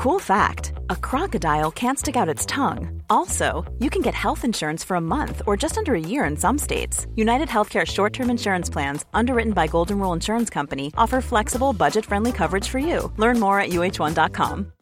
Cool fact a crocodile can't stick out its tongue. Also, you can get health insurance for a month or just under a year in some states. United Healthcare short term insurance plans, underwritten by Golden Rule Insurance Company, offer flexible, budget friendly coverage for you. Learn more at uh1.com.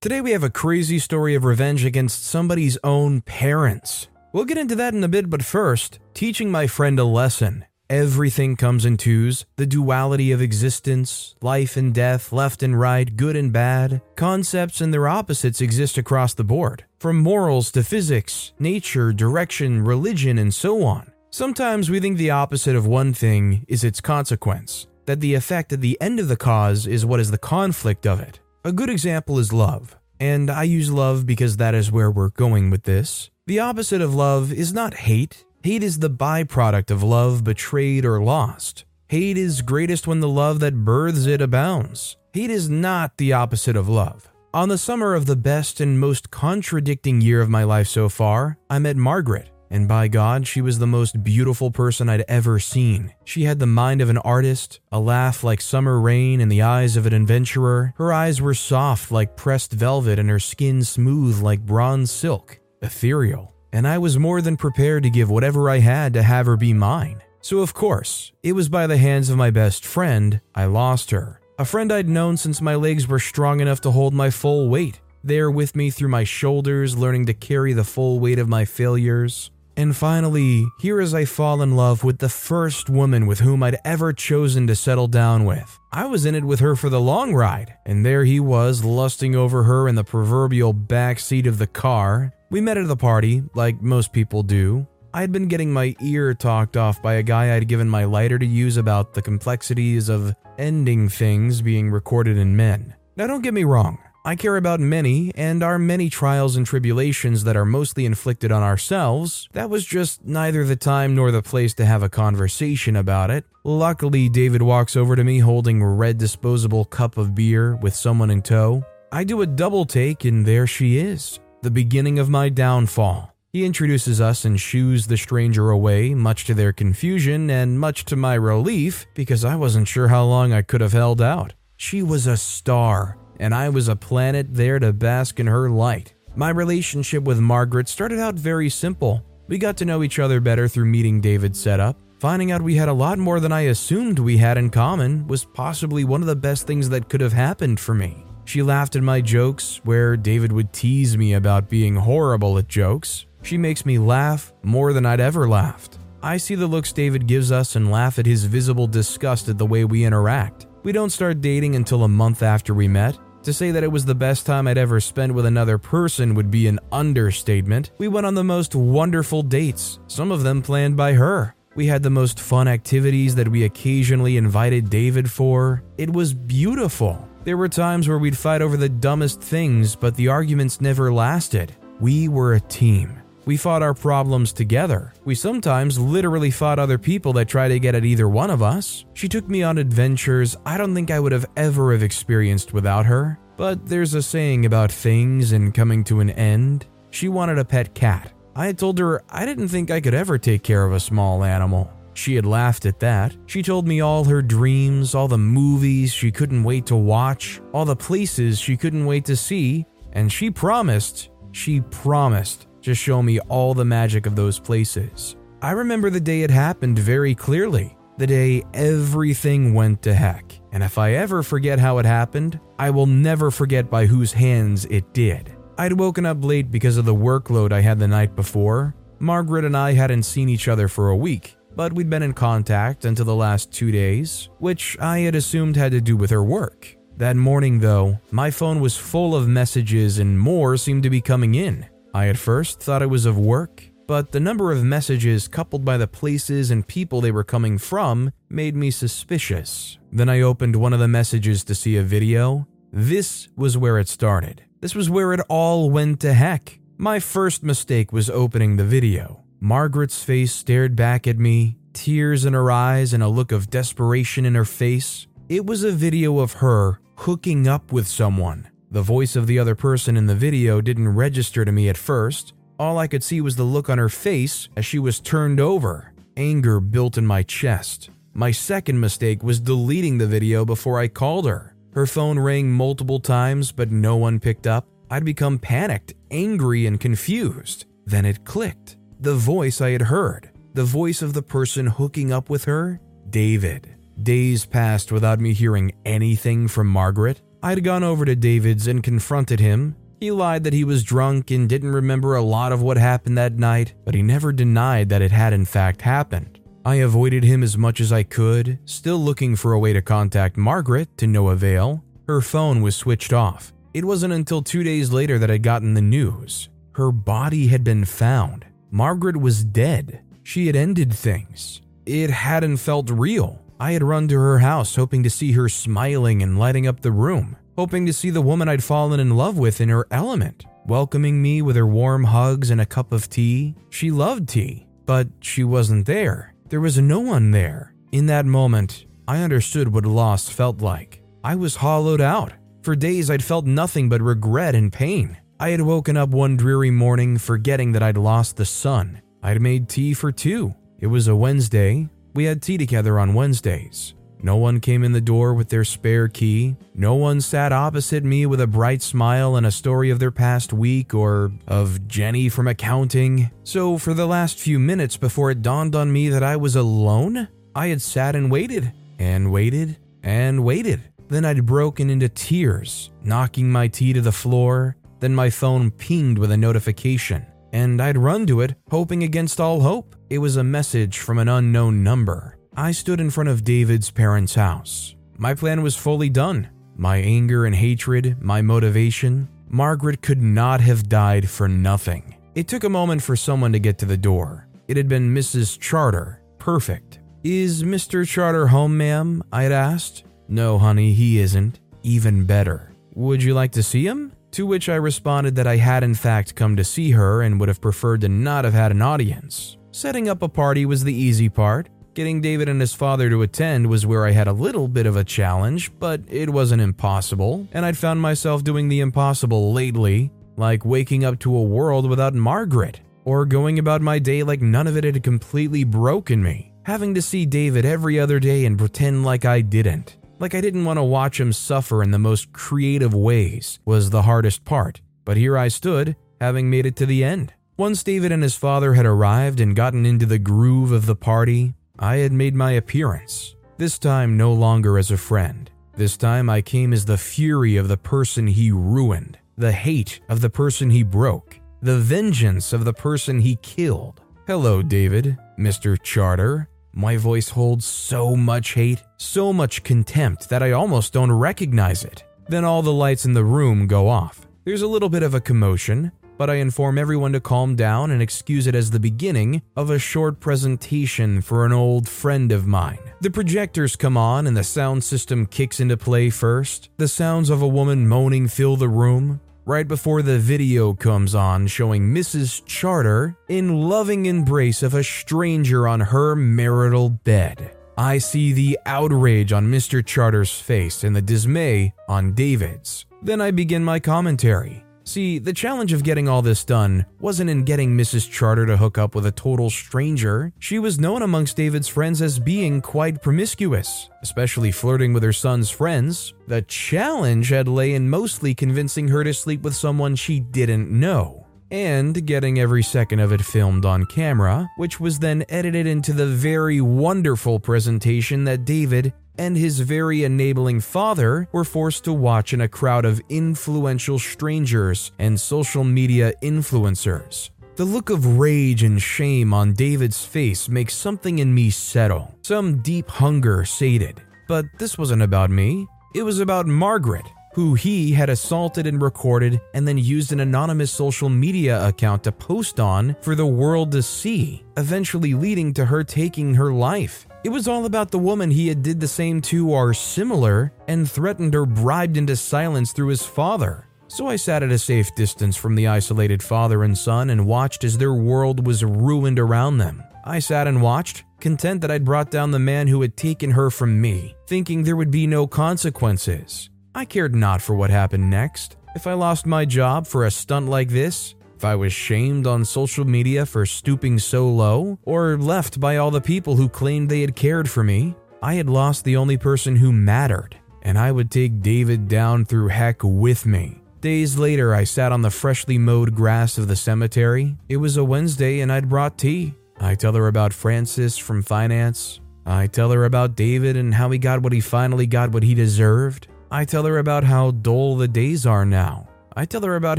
Today, we have a crazy story of revenge against somebody's own parents. We'll get into that in a bit, but first, teaching my friend a lesson. Everything comes in twos the duality of existence, life and death, left and right, good and bad. Concepts and their opposites exist across the board, from morals to physics, nature, direction, religion, and so on. Sometimes we think the opposite of one thing is its consequence, that the effect at the end of the cause is what is the conflict of it. A good example is love, and I use love because that is where we're going with this. The opposite of love is not hate, Hate is the byproduct of love betrayed or lost. Hate is greatest when the love that births it abounds. Hate is not the opposite of love. On the summer of the best and most contradicting year of my life so far, I met Margaret. And by God, she was the most beautiful person I'd ever seen. She had the mind of an artist, a laugh like summer rain, and the eyes of an adventurer. Her eyes were soft like pressed velvet, and her skin smooth like bronze silk. Ethereal and I was more than prepared to give whatever I had to have her be mine. So, of course, it was by the hands of my best friend I lost her. A friend I'd known since my legs were strong enough to hold my full weight, there with me through my shoulders, learning to carry the full weight of my failures. And finally, here as I fall in love with the first woman with whom I'd ever chosen to settle down with. I was in it with her for the long ride, and there he was, lusting over her in the proverbial back seat of the car, we met at the party, like most people do. I had been getting my ear talked off by a guy I'd given my lighter to use about the complexities of ending things being recorded in men. Now, don't get me wrong, I care about many and our many trials and tribulations that are mostly inflicted on ourselves. That was just neither the time nor the place to have a conversation about it. Luckily, David walks over to me holding a red disposable cup of beer with someone in tow. I do a double take, and there she is the beginning of my downfall. He introduces us and shoos the stranger away, much to their confusion and much to my relief, because I wasn't sure how long I could have held out. She was a star, and I was a planet there to bask in her light. My relationship with Margaret started out very simple. We got to know each other better through meeting David set up. Finding out we had a lot more than I assumed we had in common was possibly one of the best things that could have happened for me. She laughed at my jokes, where David would tease me about being horrible at jokes. She makes me laugh more than I'd ever laughed. I see the looks David gives us and laugh at his visible disgust at the way we interact. We don't start dating until a month after we met. To say that it was the best time I'd ever spent with another person would be an understatement. We went on the most wonderful dates, some of them planned by her. We had the most fun activities that we occasionally invited David for. It was beautiful. There were times where we'd fight over the dumbest things, but the arguments never lasted. We were a team. We fought our problems together. We sometimes literally fought other people that tried to get at either one of us. She took me on adventures I don't think I would have ever have experienced without her. But there's a saying about things and coming to an end. She wanted a pet cat. I had told her I didn't think I could ever take care of a small animal. She had laughed at that. She told me all her dreams, all the movies she couldn't wait to watch, all the places she couldn't wait to see, and she promised, she promised to show me all the magic of those places. I remember the day it happened very clearly, the day everything went to heck. And if I ever forget how it happened, I will never forget by whose hands it did. I'd woken up late because of the workload I had the night before. Margaret and I hadn't seen each other for a week, but we'd been in contact until the last two days, which I had assumed had to do with her work. That morning, though, my phone was full of messages and more seemed to be coming in. I at first thought it was of work, but the number of messages coupled by the places and people they were coming from made me suspicious. Then I opened one of the messages to see a video. This was where it started. This was where it all went to heck. My first mistake was opening the video. Margaret's face stared back at me, tears in her eyes and a look of desperation in her face. It was a video of her hooking up with someone. The voice of the other person in the video didn't register to me at first. All I could see was the look on her face as she was turned over. Anger built in my chest. My second mistake was deleting the video before I called her. Her phone rang multiple times, but no one picked up. I'd become panicked, angry, and confused. Then it clicked. The voice I had heard, the voice of the person hooking up with her, David. Days passed without me hearing anything from Margaret. I'd gone over to David's and confronted him. He lied that he was drunk and didn't remember a lot of what happened that night, but he never denied that it had in fact happened. I avoided him as much as I could, still looking for a way to contact Margaret to no avail. Her phone was switched off. It wasn't until two days later that I'd gotten the news. Her body had been found. Margaret was dead. She had ended things. It hadn't felt real. I had run to her house hoping to see her smiling and lighting up the room, hoping to see the woman I'd fallen in love with in her element, welcoming me with her warm hugs and a cup of tea. She loved tea, but she wasn't there. There was no one there. In that moment, I understood what loss felt like. I was hollowed out. For days, I'd felt nothing but regret and pain. I had woken up one dreary morning forgetting that I'd lost the sun. I'd made tea for two. It was a Wednesday, we had tea together on Wednesdays. No one came in the door with their spare key. No one sat opposite me with a bright smile and a story of their past week or of Jenny from accounting. So, for the last few minutes before it dawned on me that I was alone, I had sat and waited, and waited, and waited. Then I'd broken into tears, knocking my tea to the floor. Then my phone pinged with a notification and I'd run to it, hoping against all hope. It was a message from an unknown number. I stood in front of David's parents' house. My plan was fully done. My anger and hatred, my motivation, Margaret could not have died for nothing. It took a moment for someone to get to the door. It had been Mrs. Charter. Perfect. Is Mr. Charter home, ma'am? I had asked. No, honey, he isn't. Even better. Would you like to see him? To which I responded that I had in fact come to see her and would have preferred to not have had an audience. Setting up a party was the easy part. Getting David and his father to attend was where I had a little bit of a challenge, but it wasn't impossible, and I'd found myself doing the impossible lately, like waking up to a world without Margaret, or going about my day like none of it had completely broken me, having to see David every other day and pretend like I didn't. Like I didn't want to watch him suffer in the most creative ways was the hardest part, but here I stood, having made it to the end. Once David and his father had arrived and gotten into the groove of the party, I had made my appearance. This time no longer as a friend. This time I came as the fury of the person he ruined, the hate of the person he broke, the vengeance of the person he killed. Hello, David, Mr. Charter. My voice holds so much hate, so much contempt that I almost don't recognize it. Then all the lights in the room go off. There's a little bit of a commotion, but I inform everyone to calm down and excuse it as the beginning of a short presentation for an old friend of mine. The projectors come on and the sound system kicks into play first. The sounds of a woman moaning fill the room right before the video comes on showing Mrs. Charter in loving embrace of a stranger on her marital bed. I see the outrage on Mr. Charter's face and the dismay on David's. Then I begin my commentary. See, the challenge of getting all this done wasn't in getting Mrs. Charter to hook up with a total stranger. She was known amongst David's friends as being quite promiscuous, especially flirting with her son's friends. The challenge had lay in mostly convincing her to sleep with someone she didn't know. And getting every second of it filmed on camera, which was then edited into the very wonderful presentation that David and his very enabling father were forced to watch in a crowd of influential strangers and social media influencers. The look of rage and shame on David's face makes something in me settle, some deep hunger sated. But this wasn't about me, it was about Margaret, who he had assaulted and recorded and then used an anonymous social media account to post on for the world to see, eventually leading to her taking her life. It was all about the woman he had did the same to or similar and threatened or bribed into silence through his father. So I sat at a safe distance from the isolated father and son and watched as their world was ruined around them. I sat and watched, content that I'd brought down the man who had taken her from me, thinking there would be no consequences. I cared not for what happened next. If I lost my job for a stunt like this, if I was shamed on social media for stooping so low, or left by all the people who claimed they had cared for me, I had lost the only person who mattered. and I would take David down through heck with me. Days later, I sat on the freshly mowed grass of the cemetery. It was a Wednesday, and I'd brought tea. I tell her about Francis from finance. I tell her about David and how he got what he finally got what he deserved. I tell her about how dull the days are now. I tell her about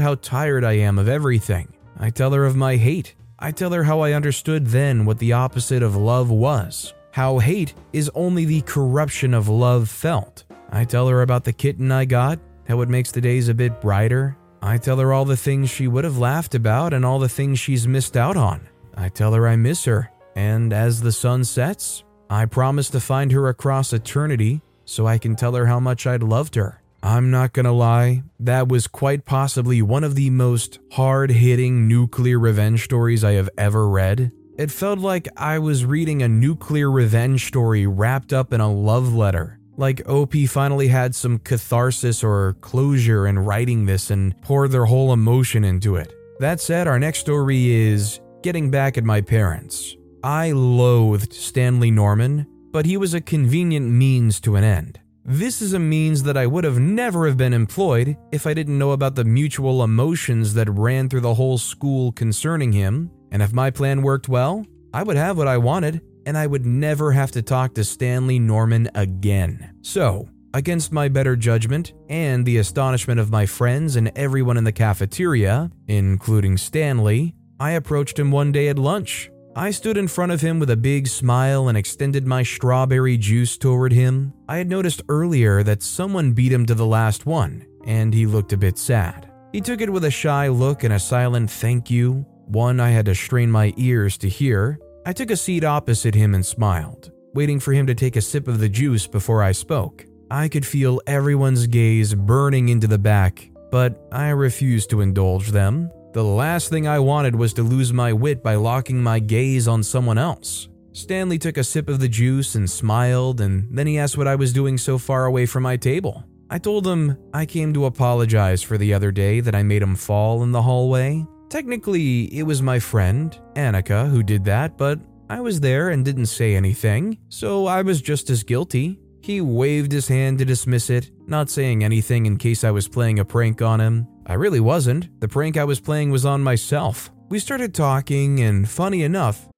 how tired I am of everything. I tell her of my hate. I tell her how I understood then what the opposite of love was. How hate is only the corruption of love felt. I tell her about the kitten I got, how it makes the days a bit brighter. I tell her all the things she would have laughed about and all the things she's missed out on. I tell her I miss her, and as the sun sets, I promise to find her across eternity so I can tell her how much I'd loved her. I'm not gonna lie, that was quite possibly one of the most hard hitting nuclear revenge stories I have ever read. It felt like I was reading a nuclear revenge story wrapped up in a love letter. Like OP finally had some catharsis or closure in writing this and poured their whole emotion into it. That said, our next story is Getting Back at My Parents. I loathed Stanley Norman, but he was a convenient means to an end. This is a means that I would have never have been employed if I didn't know about the mutual emotions that ran through the whole school concerning him, and if my plan worked well, I would have what I wanted and I would never have to talk to Stanley Norman again. So, against my better judgment and the astonishment of my friends and everyone in the cafeteria, including Stanley, I approached him one day at lunch. I stood in front of him with a big smile and extended my strawberry juice toward him. I had noticed earlier that someone beat him to the last one, and he looked a bit sad. He took it with a shy look and a silent thank you, one I had to strain my ears to hear, I took a seat opposite him and smiled, waiting for him to take a sip of the juice before I spoke. I could feel everyone's gaze burning into the back, but I refused to indulge them. The last thing I wanted was to lose my wit by locking my gaze on someone else. Stanley took a sip of the juice and smiled, and then he asked what I was doing so far away from my table. I told him I came to apologize for the other day that I made him fall in the hallway. Technically, it was my friend, Annika, who did that, but I was there and didn't say anything, so I was just as guilty. He waved his hand to dismiss it, not saying anything in case I was playing a prank on him. I really wasn't. The prank I was playing was on myself. We started talking, and funny enough,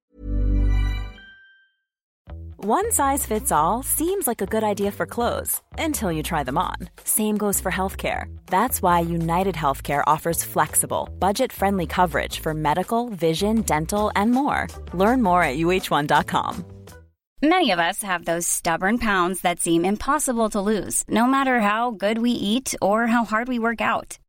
one size fits all seems like a good idea for clothes until you try them on. Same goes for healthcare. That's why United Healthcare offers flexible, budget friendly coverage for medical, vision, dental, and more. Learn more at uh1.com. Many of us have those stubborn pounds that seem impossible to lose, no matter how good we eat or how hard we work out.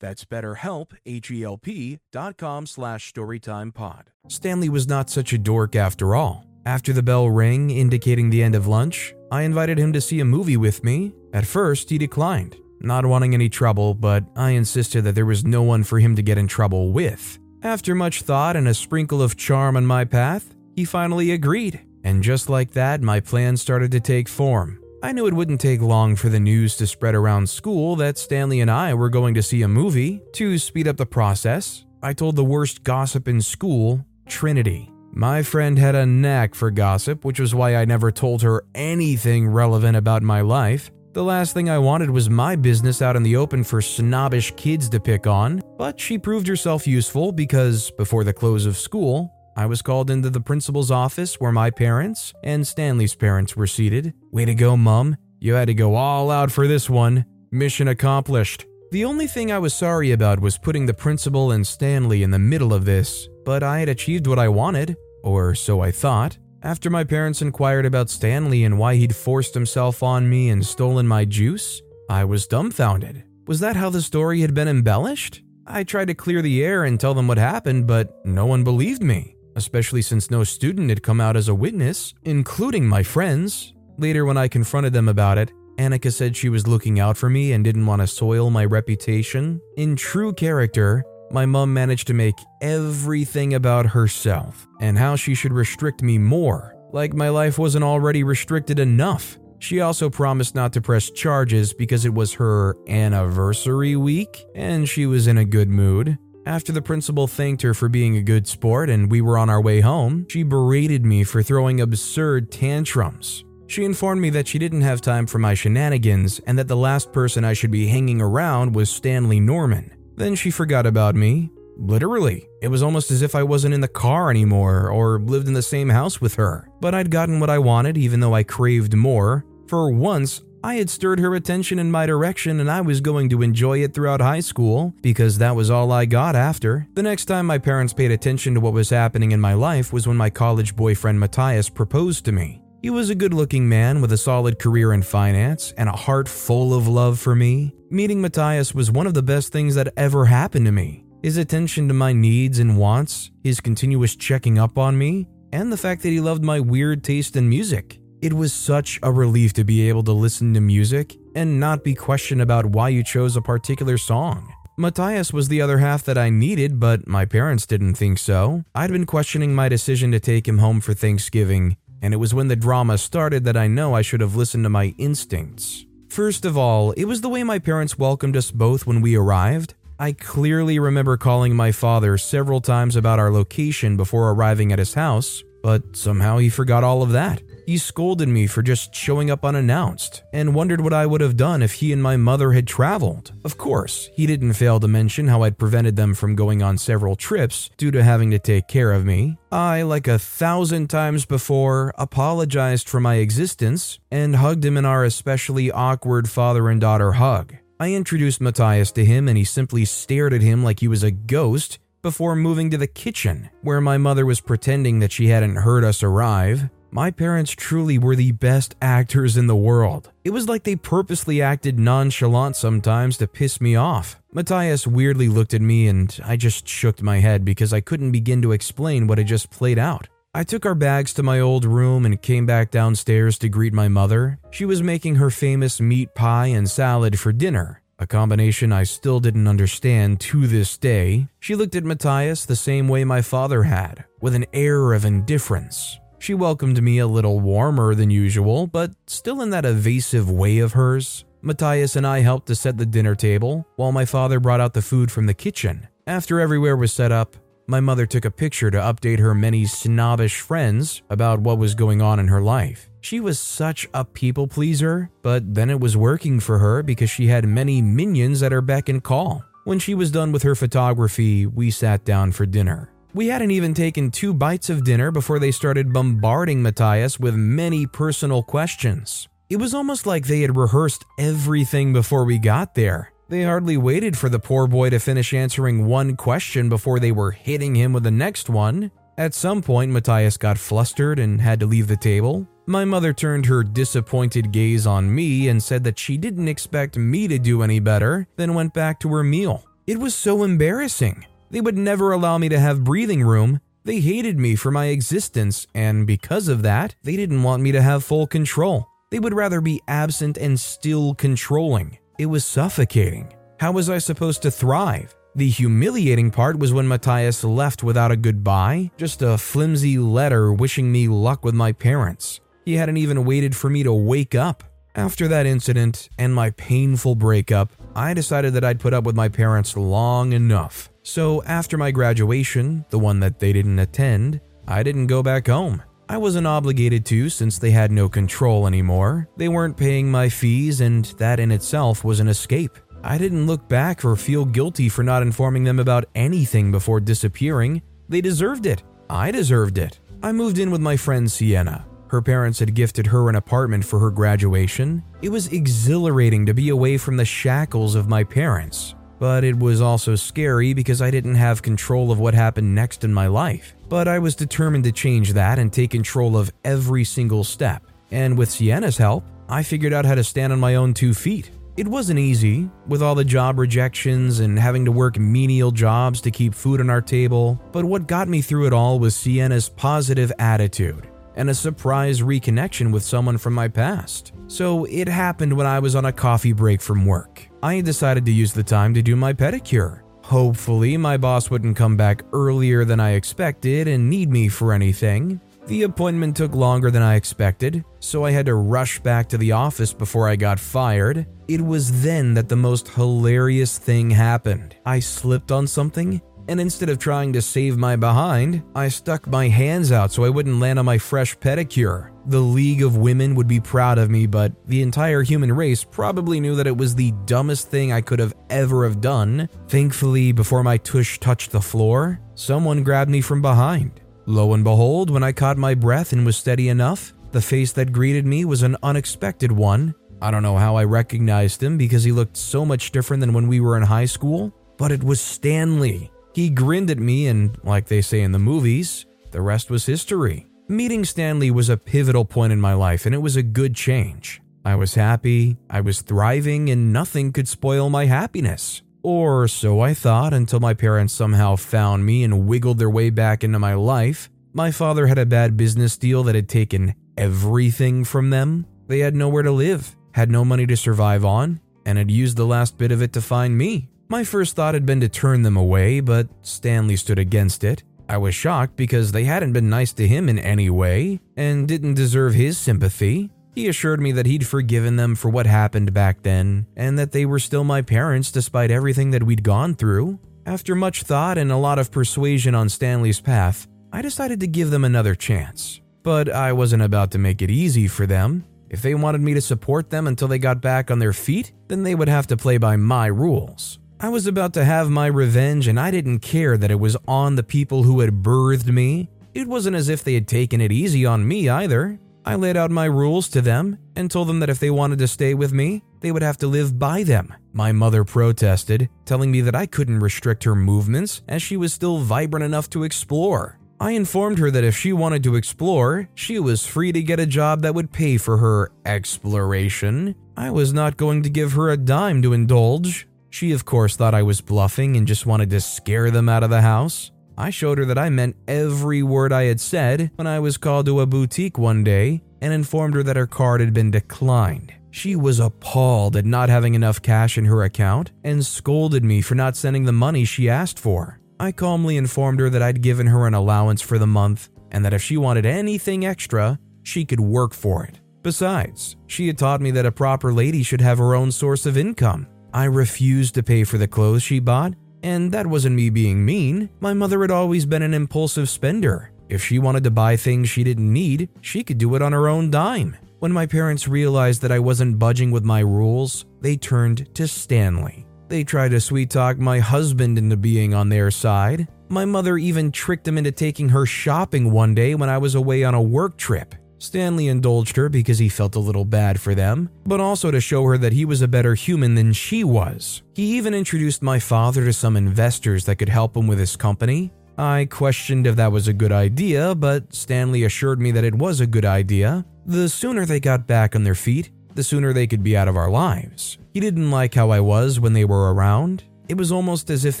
That's betterhelp, H-E-L-P dot com slash storytimepod. Stanley was not such a dork after all. After the bell rang indicating the end of lunch, I invited him to see a movie with me. At first, he declined, not wanting any trouble, but I insisted that there was no one for him to get in trouble with. After much thought and a sprinkle of charm on my path, he finally agreed. And just like that, my plan started to take form. I knew it wouldn't take long for the news to spread around school that Stanley and I were going to see a movie. To speed up the process, I told the worst gossip in school, Trinity. My friend had a knack for gossip, which was why I never told her anything relevant about my life. The last thing I wanted was my business out in the open for snobbish kids to pick on, but she proved herself useful because, before the close of school, I was called into the principal's office where my parents and Stanley's parents were seated. Way to go, Mum. You had to go all out for this one. Mission accomplished. The only thing I was sorry about was putting the principal and Stanley in the middle of this, but I had achieved what I wanted, or so I thought. After my parents inquired about Stanley and why he'd forced himself on me and stolen my juice, I was dumbfounded. Was that how the story had been embellished? I tried to clear the air and tell them what happened, but no one believed me, especially since no student had come out as a witness, including my friends. Later, when I confronted them about it, Annika said she was looking out for me and didn't want to soil my reputation. In true character, my mom managed to make everything about herself and how she should restrict me more, like my life wasn't already restricted enough. She also promised not to press charges because it was her anniversary week and she was in a good mood. After the principal thanked her for being a good sport and we were on our way home, she berated me for throwing absurd tantrums. She informed me that she didn't have time for my shenanigans and that the last person I should be hanging around was Stanley Norman. Then she forgot about me. Literally, it was almost as if I wasn't in the car anymore or lived in the same house with her. But I'd gotten what I wanted, even though I craved more. For once, I had stirred her attention in my direction and I was going to enjoy it throughout high school because that was all I got after. The next time my parents paid attention to what was happening in my life was when my college boyfriend Matthias proposed to me. He was a good looking man with a solid career in finance and a heart full of love for me. Meeting Matthias was one of the best things that ever happened to me. His attention to my needs and wants, his continuous checking up on me, and the fact that he loved my weird taste in music. It was such a relief to be able to listen to music and not be questioned about why you chose a particular song. Matthias was the other half that I needed, but my parents didn't think so. I'd been questioning my decision to take him home for Thanksgiving, and it was when the drama started that I know I should have listened to my instincts. First of all, it was the way my parents welcomed us both when we arrived. I clearly remember calling my father several times about our location before arriving at his house, but somehow he forgot all of that. He scolded me for just showing up unannounced and wondered what I would have done if he and my mother had traveled. Of course, he didn't fail to mention how I'd prevented them from going on several trips due to having to take care of me. I, like a thousand times before, apologized for my existence and hugged him in our especially awkward father and daughter hug. I introduced Matthias to him and he simply stared at him like he was a ghost before moving to the kitchen, where my mother was pretending that she hadn't heard us arrive. My parents truly were the best actors in the world. It was like they purposely acted nonchalant sometimes to piss me off. Matthias weirdly looked at me and I just shook my head because I couldn't begin to explain what had just played out. I took our bags to my old room and came back downstairs to greet my mother. She was making her famous meat pie and salad for dinner, a combination I still didn't understand to this day. She looked at Matthias the same way my father had, with an air of indifference. She welcomed me a little warmer than usual, but still in that evasive way of hers. Matthias and I helped to set the dinner table, while my father brought out the food from the kitchen. After everywhere was set up, my mother took a picture to update her many snobbish friends about what was going on in her life. She was such a people pleaser, but then it was working for her because she had many minions at her beck and call. When she was done with her photography, we sat down for dinner. We hadn't even taken two bites of dinner before they started bombarding Matthias with many personal questions. It was almost like they had rehearsed everything before we got there. They hardly waited for the poor boy to finish answering one question before they were hitting him with the next one. At some point, Matthias got flustered and had to leave the table. My mother turned her disappointed gaze on me and said that she didn't expect me to do any better, then went back to her meal. It was so embarrassing. They would never allow me to have breathing room. They hated me for my existence, and because of that, they didn't want me to have full control. They would rather be absent and still controlling. It was suffocating. How was I supposed to thrive? The humiliating part was when Matthias left without a goodbye, just a flimsy letter wishing me luck with my parents. He hadn't even waited for me to wake up. After that incident and my painful breakup, I decided that I'd put up with my parents long enough. So, after my graduation, the one that they didn't attend, I didn't go back home. I wasn't obligated to since they had no control anymore. They weren't paying my fees, and that in itself was an escape. I didn't look back or feel guilty for not informing them about anything before disappearing. They deserved it. I deserved it. I moved in with my friend Sienna. Her parents had gifted her an apartment for her graduation. It was exhilarating to be away from the shackles of my parents, but it was also scary because I didn't have control of what happened next in my life. But I was determined to change that and take control of every single step. And with Sienna's help, I figured out how to stand on my own two feet. It wasn't easy, with all the job rejections and having to work menial jobs to keep food on our table, but what got me through it all was Sienna's positive attitude and a surprise reconnection with someone from my past. So it happened when I was on a coffee break from work. I decided to use the time to do my pedicure. Hopefully, my boss wouldn't come back earlier than I expected and need me for anything. The appointment took longer than I expected, so I had to rush back to the office before I got fired. It was then that the most hilarious thing happened. I slipped on something and instead of trying to save my behind, I stuck my hands out so I wouldn't land on my fresh pedicure. The League of Women would be proud of me, but the entire human race probably knew that it was the dumbest thing I could have ever have done. Thankfully, before my tush touched the floor, someone grabbed me from behind. Lo and behold, when I caught my breath and was steady enough, the face that greeted me was an unexpected one. I don't know how I recognized him because he looked so much different than when we were in high school, but it was Stanley. He grinned at me, and like they say in the movies, the rest was history. Meeting Stanley was a pivotal point in my life, and it was a good change. I was happy, I was thriving, and nothing could spoil my happiness. Or so I thought until my parents somehow found me and wiggled their way back into my life. My father had a bad business deal that had taken everything from them. They had nowhere to live, had no money to survive on, and had used the last bit of it to find me. My first thought had been to turn them away, but Stanley stood against it. I was shocked because they hadn't been nice to him in any way and didn't deserve his sympathy. He assured me that he'd forgiven them for what happened back then and that they were still my parents despite everything that we'd gone through. After much thought and a lot of persuasion on Stanley's path, I decided to give them another chance. But I wasn't about to make it easy for them. If they wanted me to support them until they got back on their feet, then they would have to play by my rules. I was about to have my revenge, and I didn't care that it was on the people who had birthed me. It wasn't as if they had taken it easy on me either. I laid out my rules to them and told them that if they wanted to stay with me, they would have to live by them. My mother protested, telling me that I couldn't restrict her movements as she was still vibrant enough to explore. I informed her that if she wanted to explore, she was free to get a job that would pay for her exploration. I was not going to give her a dime to indulge, she, of course, thought I was bluffing and just wanted to scare them out of the house. I showed her that I meant every word I had said when I was called to a boutique one day and informed her that her card had been declined. She was appalled at not having enough cash in her account and scolded me for not sending the money she asked for. I calmly informed her that I'd given her an allowance for the month and that if she wanted anything extra, she could work for it. Besides, she had taught me that a proper lady should have her own source of income I refused to pay for the clothes she bought, and that wasn't me being mean. My mother had always been an impulsive spender. If she wanted to buy things she didn't need, she could do it on her own dime. When my parents realized that I wasn't budging with my rules, they turned to Stanley. They tried to sweet talk my husband into being on their side. My mother even tricked him into taking her shopping one day when I was away on a work trip. Stanley indulged her because he felt a little bad for them, but also to show her that he was a better human than she was. He even introduced my father to some investors that could help him with his company. I questioned if that was a good idea, but Stanley assured me that it was a good idea. The sooner they got back on their feet, the sooner they could be out of our lives. He didn't like how I was when they were around. It was almost as if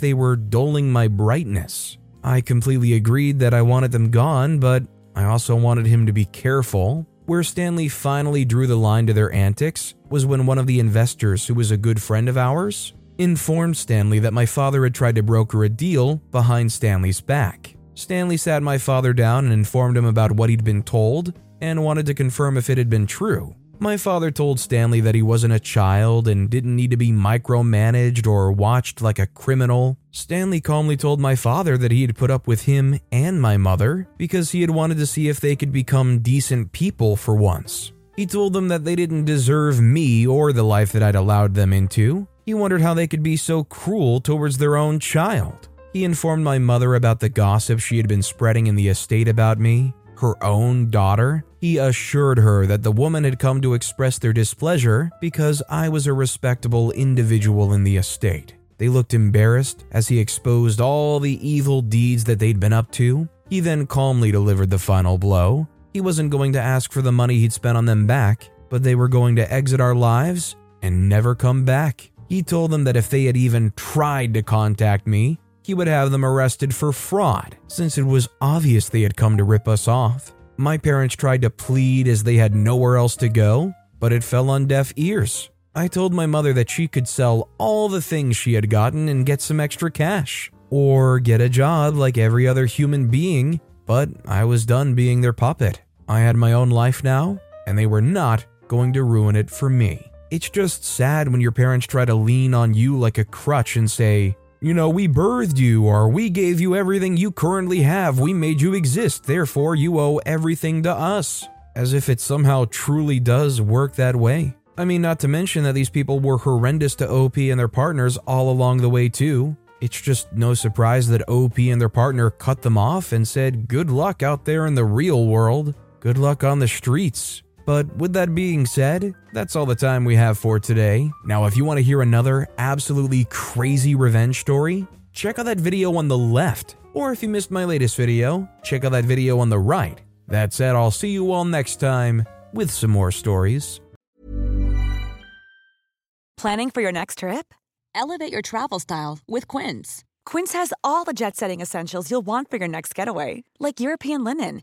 they were doling my brightness. I completely agreed that I wanted them gone, but I also wanted him to be careful. Where Stanley finally drew the line to their antics was when one of the investors, who was a good friend of ours, informed Stanley that my father had tried to broker a deal behind Stanley's back. Stanley sat my father down and informed him about what he'd been told and wanted to confirm if it had been true. My father told Stanley that he wasn't a child and didn't need to be micromanaged or watched like a criminal. Stanley calmly told my father that he had put up with him and my mother because he had wanted to see if they could become decent people for once. He told them that they didn't deserve me or the life that I'd allowed them into. He wondered how they could be so cruel towards their own child. He informed my mother about the gossip she had been spreading in the estate about me, her own daughter, he assured her that the woman had come to express their displeasure because I was a respectable individual in the estate. They looked embarrassed as he exposed all the evil deeds that they'd been up to. He then calmly delivered the final blow. He wasn't going to ask for the money he'd spent on them back, but they were going to exit our lives and never come back. He told them that if they had even tried to contact me, he would have them arrested for fraud, since it was obvious they had come to rip us off. My parents tried to plead as they had nowhere else to go, but it fell on deaf ears. I told my mother that she could sell all the things she had gotten and get some extra cash, or get a job like every other human being, but I was done being their puppet. I had my own life now, and they were not going to ruin it for me. It's just sad when your parents try to lean on you like a crutch and say, you know, we birthed you, or we gave you everything you currently have. We made you exist, therefore, you owe everything to us. As if it somehow truly does work that way. I mean, not to mention that these people were horrendous to OP and their partners all along the way, too. It's just no surprise that OP and their partner cut them off and said, Good luck out there in the real world. Good luck on the streets. But with that being said, that's all the time we have for today. Now, if you want to hear another absolutely crazy revenge story, check out that video on the left. Or if you missed my latest video, check out that video on the right. That said, I'll see you all next time with some more stories. Planning for your next trip? Elevate your travel style with Quince. Quince has all the jet setting essentials you'll want for your next getaway, like European linen